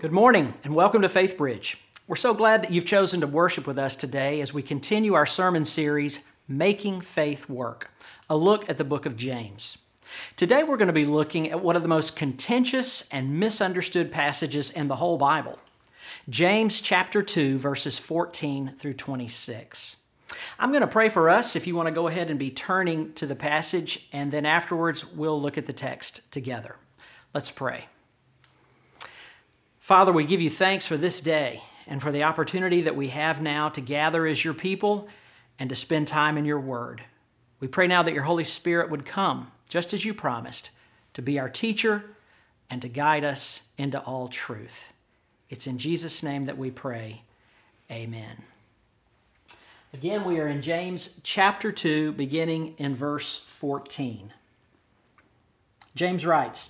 Good morning and welcome to Faith Bridge. We're so glad that you've chosen to worship with us today as we continue our sermon series, Making Faith Work, a look at the book of James. Today we're going to be looking at one of the most contentious and misunderstood passages in the whole Bible. James chapter 2 verses 14 through 26. I'm going to pray for us if you want to go ahead and be turning to the passage and then afterwards we'll look at the text together. Let's pray. Father, we give you thanks for this day and for the opportunity that we have now to gather as your people and to spend time in your word. We pray now that your Holy Spirit would come, just as you promised, to be our teacher and to guide us into all truth. It's in Jesus' name that we pray. Amen. Again, we are in James chapter 2, beginning in verse 14. James writes,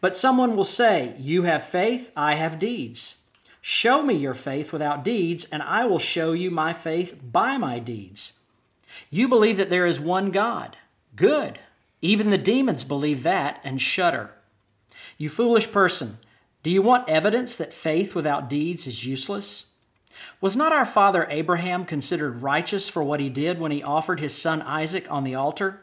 But someone will say, You have faith, I have deeds. Show me your faith without deeds, and I will show you my faith by my deeds. You believe that there is one God. Good. Even the demons believe that and shudder. You foolish person, do you want evidence that faith without deeds is useless? Was not our father Abraham considered righteous for what he did when he offered his son Isaac on the altar?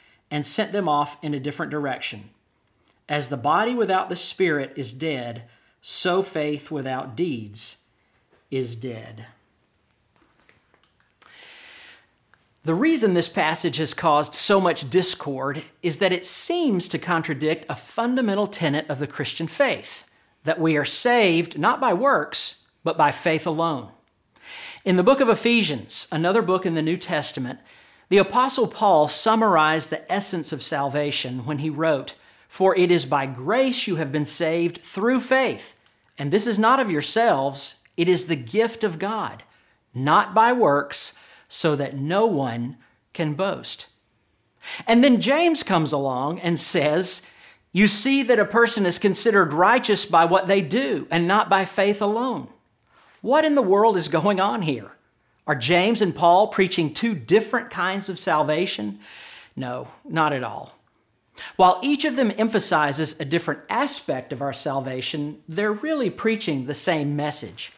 and sent them off in a different direction. As the body without the spirit is dead, so faith without deeds is dead. The reason this passage has caused so much discord is that it seems to contradict a fundamental tenet of the Christian faith that we are saved not by works, but by faith alone. In the book of Ephesians, another book in the New Testament, the Apostle Paul summarized the essence of salvation when he wrote, For it is by grace you have been saved through faith, and this is not of yourselves, it is the gift of God, not by works, so that no one can boast. And then James comes along and says, You see that a person is considered righteous by what they do and not by faith alone. What in the world is going on here? Are James and Paul preaching two different kinds of salvation? No, not at all. While each of them emphasizes a different aspect of our salvation, they're really preaching the same message.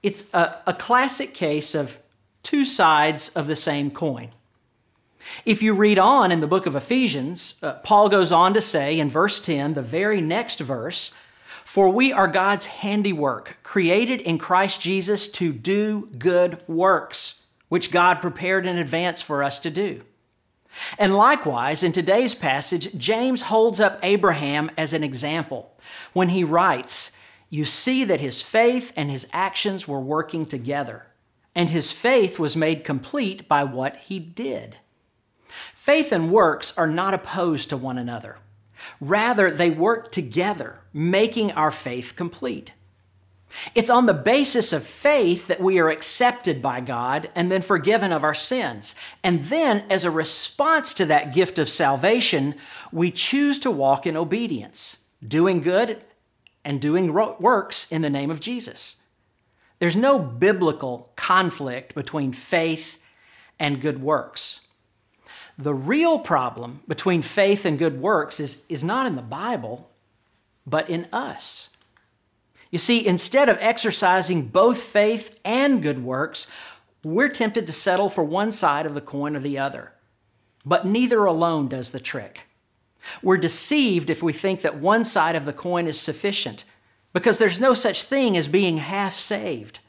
It's a, a classic case of two sides of the same coin. If you read on in the book of Ephesians, uh, Paul goes on to say in verse 10, the very next verse, for we are God's handiwork, created in Christ Jesus to do good works, which God prepared in advance for us to do. And likewise, in today's passage, James holds up Abraham as an example when he writes, You see that his faith and his actions were working together, and his faith was made complete by what he did. Faith and works are not opposed to one another. Rather, they work together, making our faith complete. It's on the basis of faith that we are accepted by God and then forgiven of our sins. And then, as a response to that gift of salvation, we choose to walk in obedience, doing good and doing works in the name of Jesus. There's no biblical conflict between faith and good works. The real problem between faith and good works is, is not in the Bible, but in us. You see, instead of exercising both faith and good works, we're tempted to settle for one side of the coin or the other. But neither alone does the trick. We're deceived if we think that one side of the coin is sufficient, because there's no such thing as being half saved.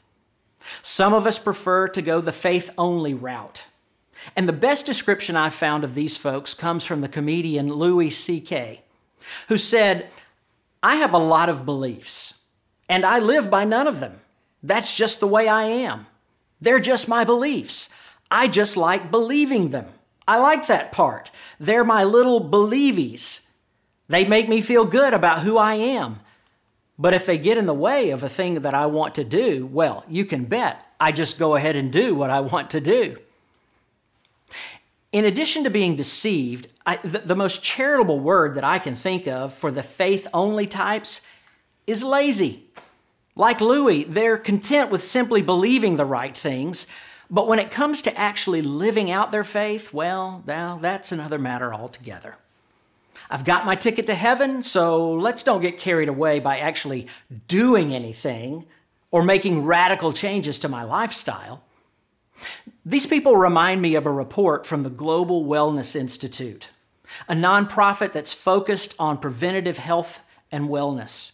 Some of us prefer to go the faith only route. And the best description I've found of these folks comes from the comedian Louis C.K., who said, I have a lot of beliefs, and I live by none of them. That's just the way I am. They're just my beliefs. I just like believing them. I like that part. They're my little believies. They make me feel good about who I am. But if they get in the way of a thing that I want to do, well, you can bet I just go ahead and do what I want to do. In addition to being deceived, I, the, the most charitable word that I can think of for the faith only types is lazy. Like Louis, they're content with simply believing the right things, but when it comes to actually living out their faith, well, now that's another matter altogether. I've got my ticket to heaven, so let's don't get carried away by actually doing anything or making radical changes to my lifestyle. These people remind me of a report from the Global Wellness Institute, a nonprofit that's focused on preventative health and wellness.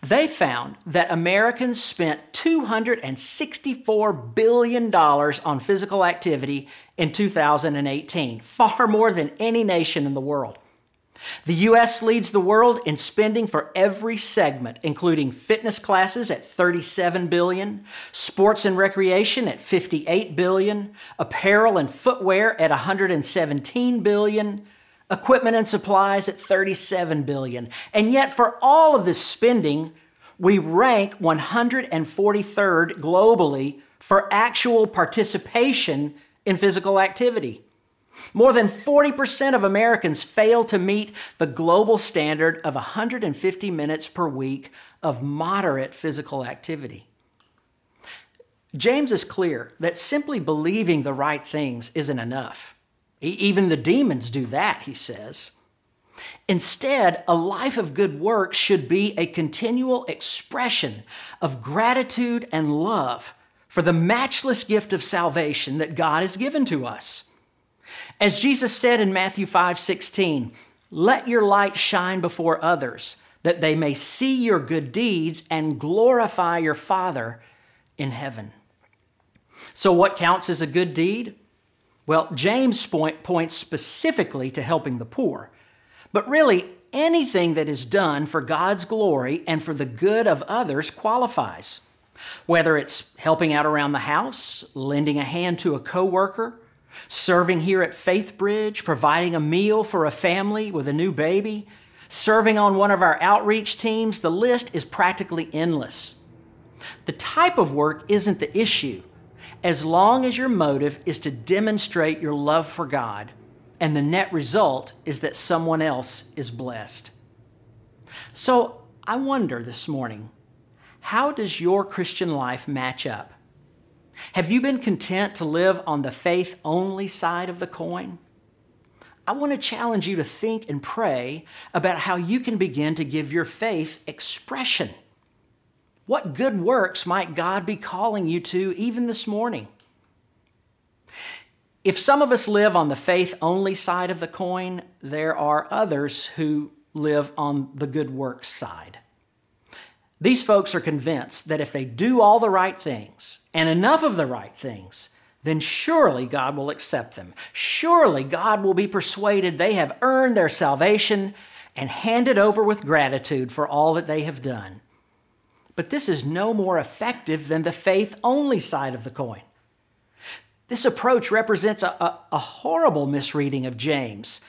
They found that Americans spent $264 billion on physical activity in 2018, far more than any nation in the world. The U.S. leads the world in spending for every segment, including fitness classes at 37 billion, sports and recreation at 58 billion, apparel and footwear at 117 billion, equipment and supplies at 37 billion. And yet for all of this spending, we rank 143rd globally for actual participation in physical activity. More than 40% of Americans fail to meet the global standard of 150 minutes per week of moderate physical activity. James is clear that simply believing the right things isn't enough. Even the demons do that, he says. Instead, a life of good works should be a continual expression of gratitude and love for the matchless gift of salvation that God has given to us. As Jesus said in Matthew 5 16, let your light shine before others, that they may see your good deeds and glorify your Father in heaven. So, what counts as a good deed? Well, James point, points specifically to helping the poor. But really, anything that is done for God's glory and for the good of others qualifies. Whether it's helping out around the house, lending a hand to a coworker, serving here at Faith Bridge, providing a meal for a family with a new baby, serving on one of our outreach teams, the list is practically endless. The type of work isn't the issue, as long as your motive is to demonstrate your love for God, and the net result is that someone else is blessed. So I wonder this morning how does your Christian life match up? Have you been content to live on the faith only side of the coin? I want to challenge you to think and pray about how you can begin to give your faith expression. What good works might God be calling you to even this morning? If some of us live on the faith only side of the coin, there are others who live on the good works side. These folks are convinced that if they do all the right things and enough of the right things, then surely God will accept them. Surely God will be persuaded they have earned their salvation and handed over with gratitude for all that they have done. But this is no more effective than the faith only side of the coin. This approach represents a, a, a horrible misreading of James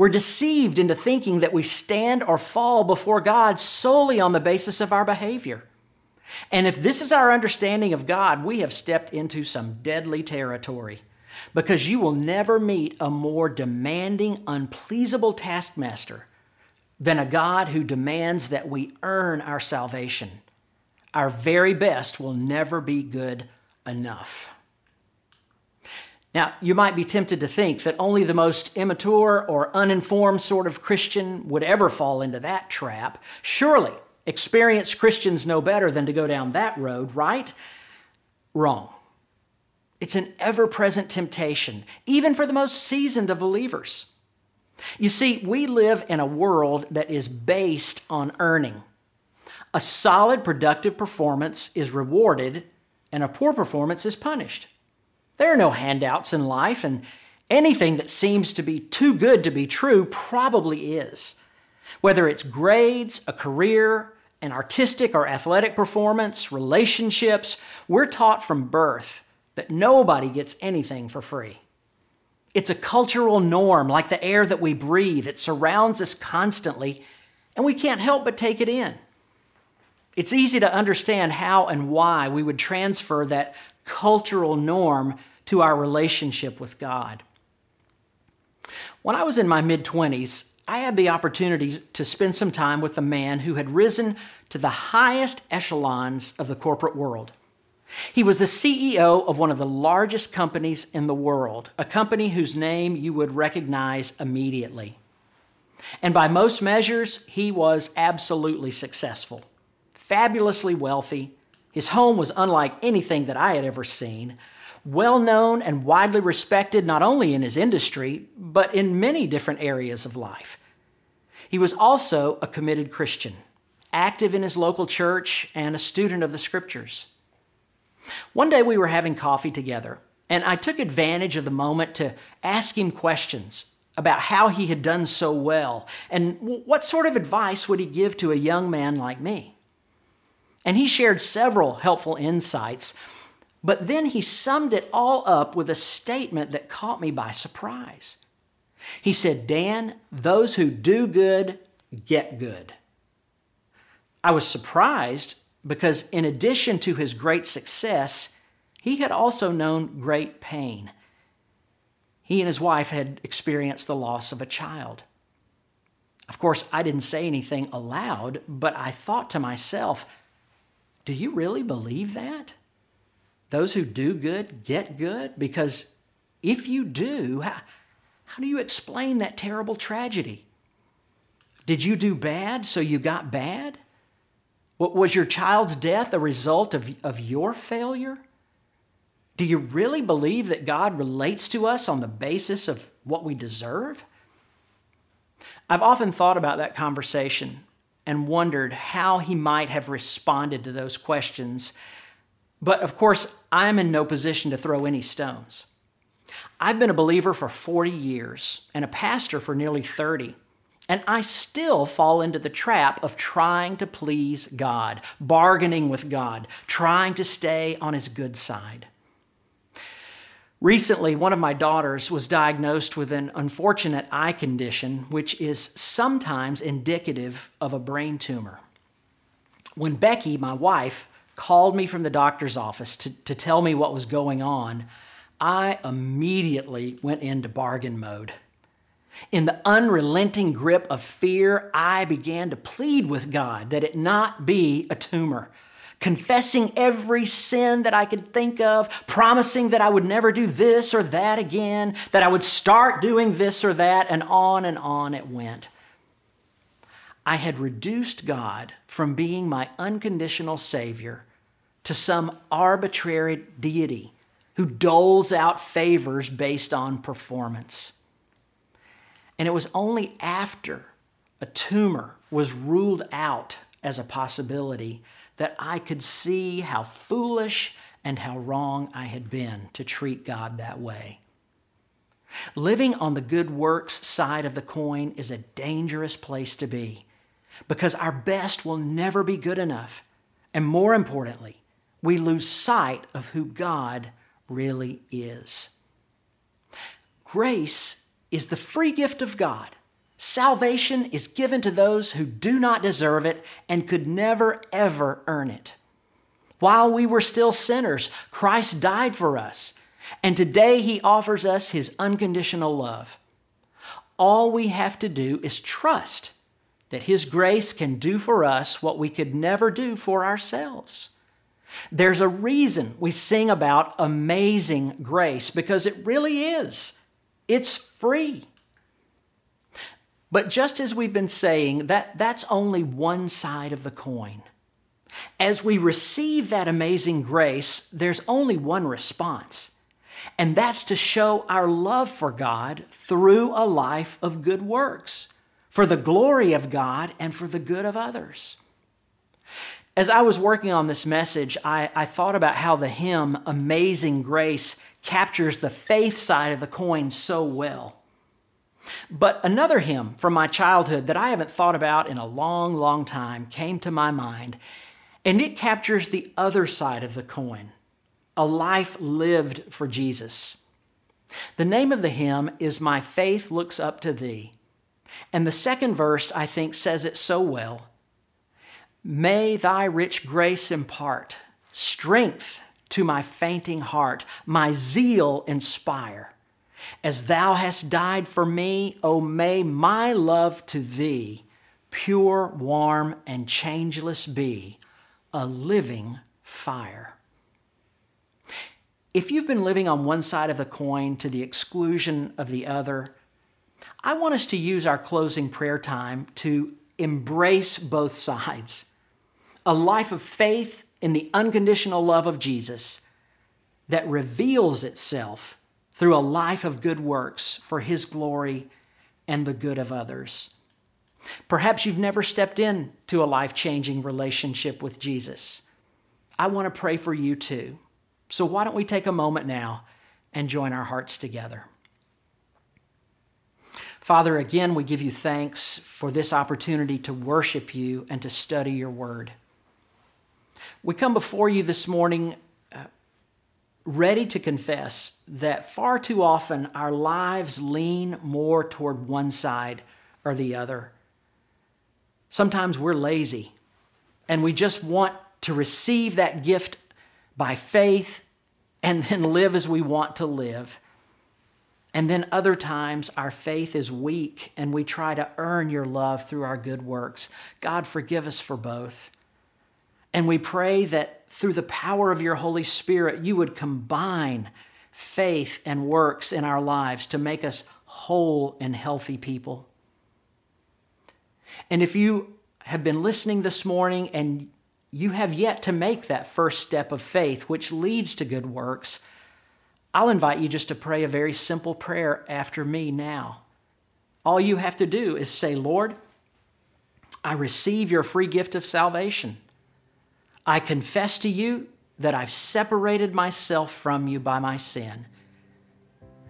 we're deceived into thinking that we stand or fall before God solely on the basis of our behavior. And if this is our understanding of God, we have stepped into some deadly territory because you will never meet a more demanding, unpleasable taskmaster than a God who demands that we earn our salvation. Our very best will never be good enough. Now, you might be tempted to think that only the most immature or uninformed sort of Christian would ever fall into that trap. Surely, experienced Christians know better than to go down that road, right? Wrong. It's an ever present temptation, even for the most seasoned of believers. You see, we live in a world that is based on earning. A solid, productive performance is rewarded and a poor performance is punished. There are no handouts in life, and anything that seems to be too good to be true probably is. Whether it's grades, a career, an artistic or athletic performance, relationships, we're taught from birth that nobody gets anything for free. It's a cultural norm, like the air that we breathe. It surrounds us constantly, and we can't help but take it in. It's easy to understand how and why we would transfer that cultural norm to our relationship with God. When I was in my mid 20s, I had the opportunity to spend some time with a man who had risen to the highest echelons of the corporate world. He was the CEO of one of the largest companies in the world, a company whose name you would recognize immediately. And by most measures, he was absolutely successful, fabulously wealthy. His home was unlike anything that I had ever seen, well known and widely respected not only in his industry, but in many different areas of life. He was also a committed Christian, active in his local church, and a student of the scriptures. One day we were having coffee together, and I took advantage of the moment to ask him questions about how he had done so well and what sort of advice would he give to a young man like me. And he shared several helpful insights, but then he summed it all up with a statement that caught me by surprise. He said, Dan, those who do good get good. I was surprised because, in addition to his great success, he had also known great pain. He and his wife had experienced the loss of a child. Of course, I didn't say anything aloud, but I thought to myself, do you really believe that? Those who do good get good? Because if you do, how, how do you explain that terrible tragedy? Did you do bad, so you got bad? Was your child's death a result of, of your failure? Do you really believe that God relates to us on the basis of what we deserve? I've often thought about that conversation and wondered how he might have responded to those questions. But of course, I'm in no position to throw any stones. I've been a believer for 40 years and a pastor for nearly 30. And I still fall into the trap of trying to please God, bargaining with God, trying to stay on His good side. Recently, one of my daughters was diagnosed with an unfortunate eye condition, which is sometimes indicative of a brain tumor. When Becky, my wife, called me from the doctor's office to, to tell me what was going on, I immediately went into bargain mode. In the unrelenting grip of fear, I began to plead with God that it not be a tumor, confessing every sin that I could think of, promising that I would never do this or that again, that I would start doing this or that, and on and on it went. I had reduced God from being my unconditional Savior to some arbitrary deity who doles out favors based on performance. And it was only after a tumor was ruled out as a possibility that I could see how foolish and how wrong I had been to treat God that way. Living on the good works side of the coin is a dangerous place to be because our best will never be good enough. And more importantly, we lose sight of who God really is. Grace is the free gift of God. Salvation is given to those who do not deserve it and could never, ever earn it. While we were still sinners, Christ died for us, and today He offers us His unconditional love. All we have to do is trust that His grace can do for us what we could never do for ourselves. There's a reason we sing about amazing grace because it really is. It's free. But just as we've been saying, that, that's only one side of the coin. As we receive that amazing grace, there's only one response, and that's to show our love for God through a life of good works, for the glory of God and for the good of others. As I was working on this message, I, I thought about how the hymn Amazing Grace captures the faith side of the coin so well. But another hymn from my childhood that I haven't thought about in a long, long time came to my mind, and it captures the other side of the coin a life lived for Jesus. The name of the hymn is My Faith Looks Up to Thee. And the second verse, I think, says it so well. May thy rich grace impart strength to my fainting heart, my zeal inspire. As thou hast died for me, O may my love to thee, pure, warm, and changeless be, a living fire. If you've been living on one side of the coin to the exclusion of the other, I want us to use our closing prayer time to embrace both sides. A life of faith in the unconditional love of Jesus that reveals itself through a life of good works for His glory and the good of others. Perhaps you've never stepped into a life changing relationship with Jesus. I want to pray for you too. So, why don't we take a moment now and join our hearts together? Father, again, we give you thanks for this opportunity to worship you and to study your word. We come before you this morning uh, ready to confess that far too often our lives lean more toward one side or the other. Sometimes we're lazy and we just want to receive that gift by faith and then live as we want to live. And then other times our faith is weak and we try to earn your love through our good works. God, forgive us for both. And we pray that through the power of your Holy Spirit, you would combine faith and works in our lives to make us whole and healthy people. And if you have been listening this morning and you have yet to make that first step of faith, which leads to good works, I'll invite you just to pray a very simple prayer after me now. All you have to do is say, Lord, I receive your free gift of salvation. I confess to you that I've separated myself from you by my sin.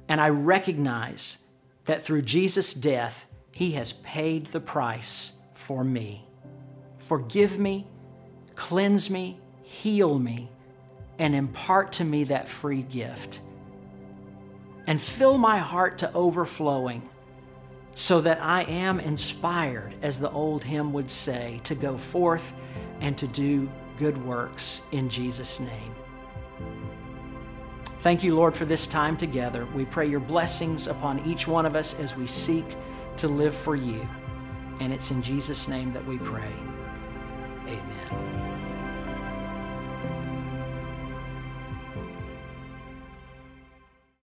And I recognize that through Jesus' death, he has paid the price for me. Forgive me, cleanse me, heal me, and impart to me that free gift and fill my heart to overflowing so that I am inspired, as the old hymn would say, to go forth and to do good works in Jesus' name. Thank you, Lord, for this time together. We pray your blessings upon each one of us as we seek to live for you. And it's in Jesus' name that we pray. Amen.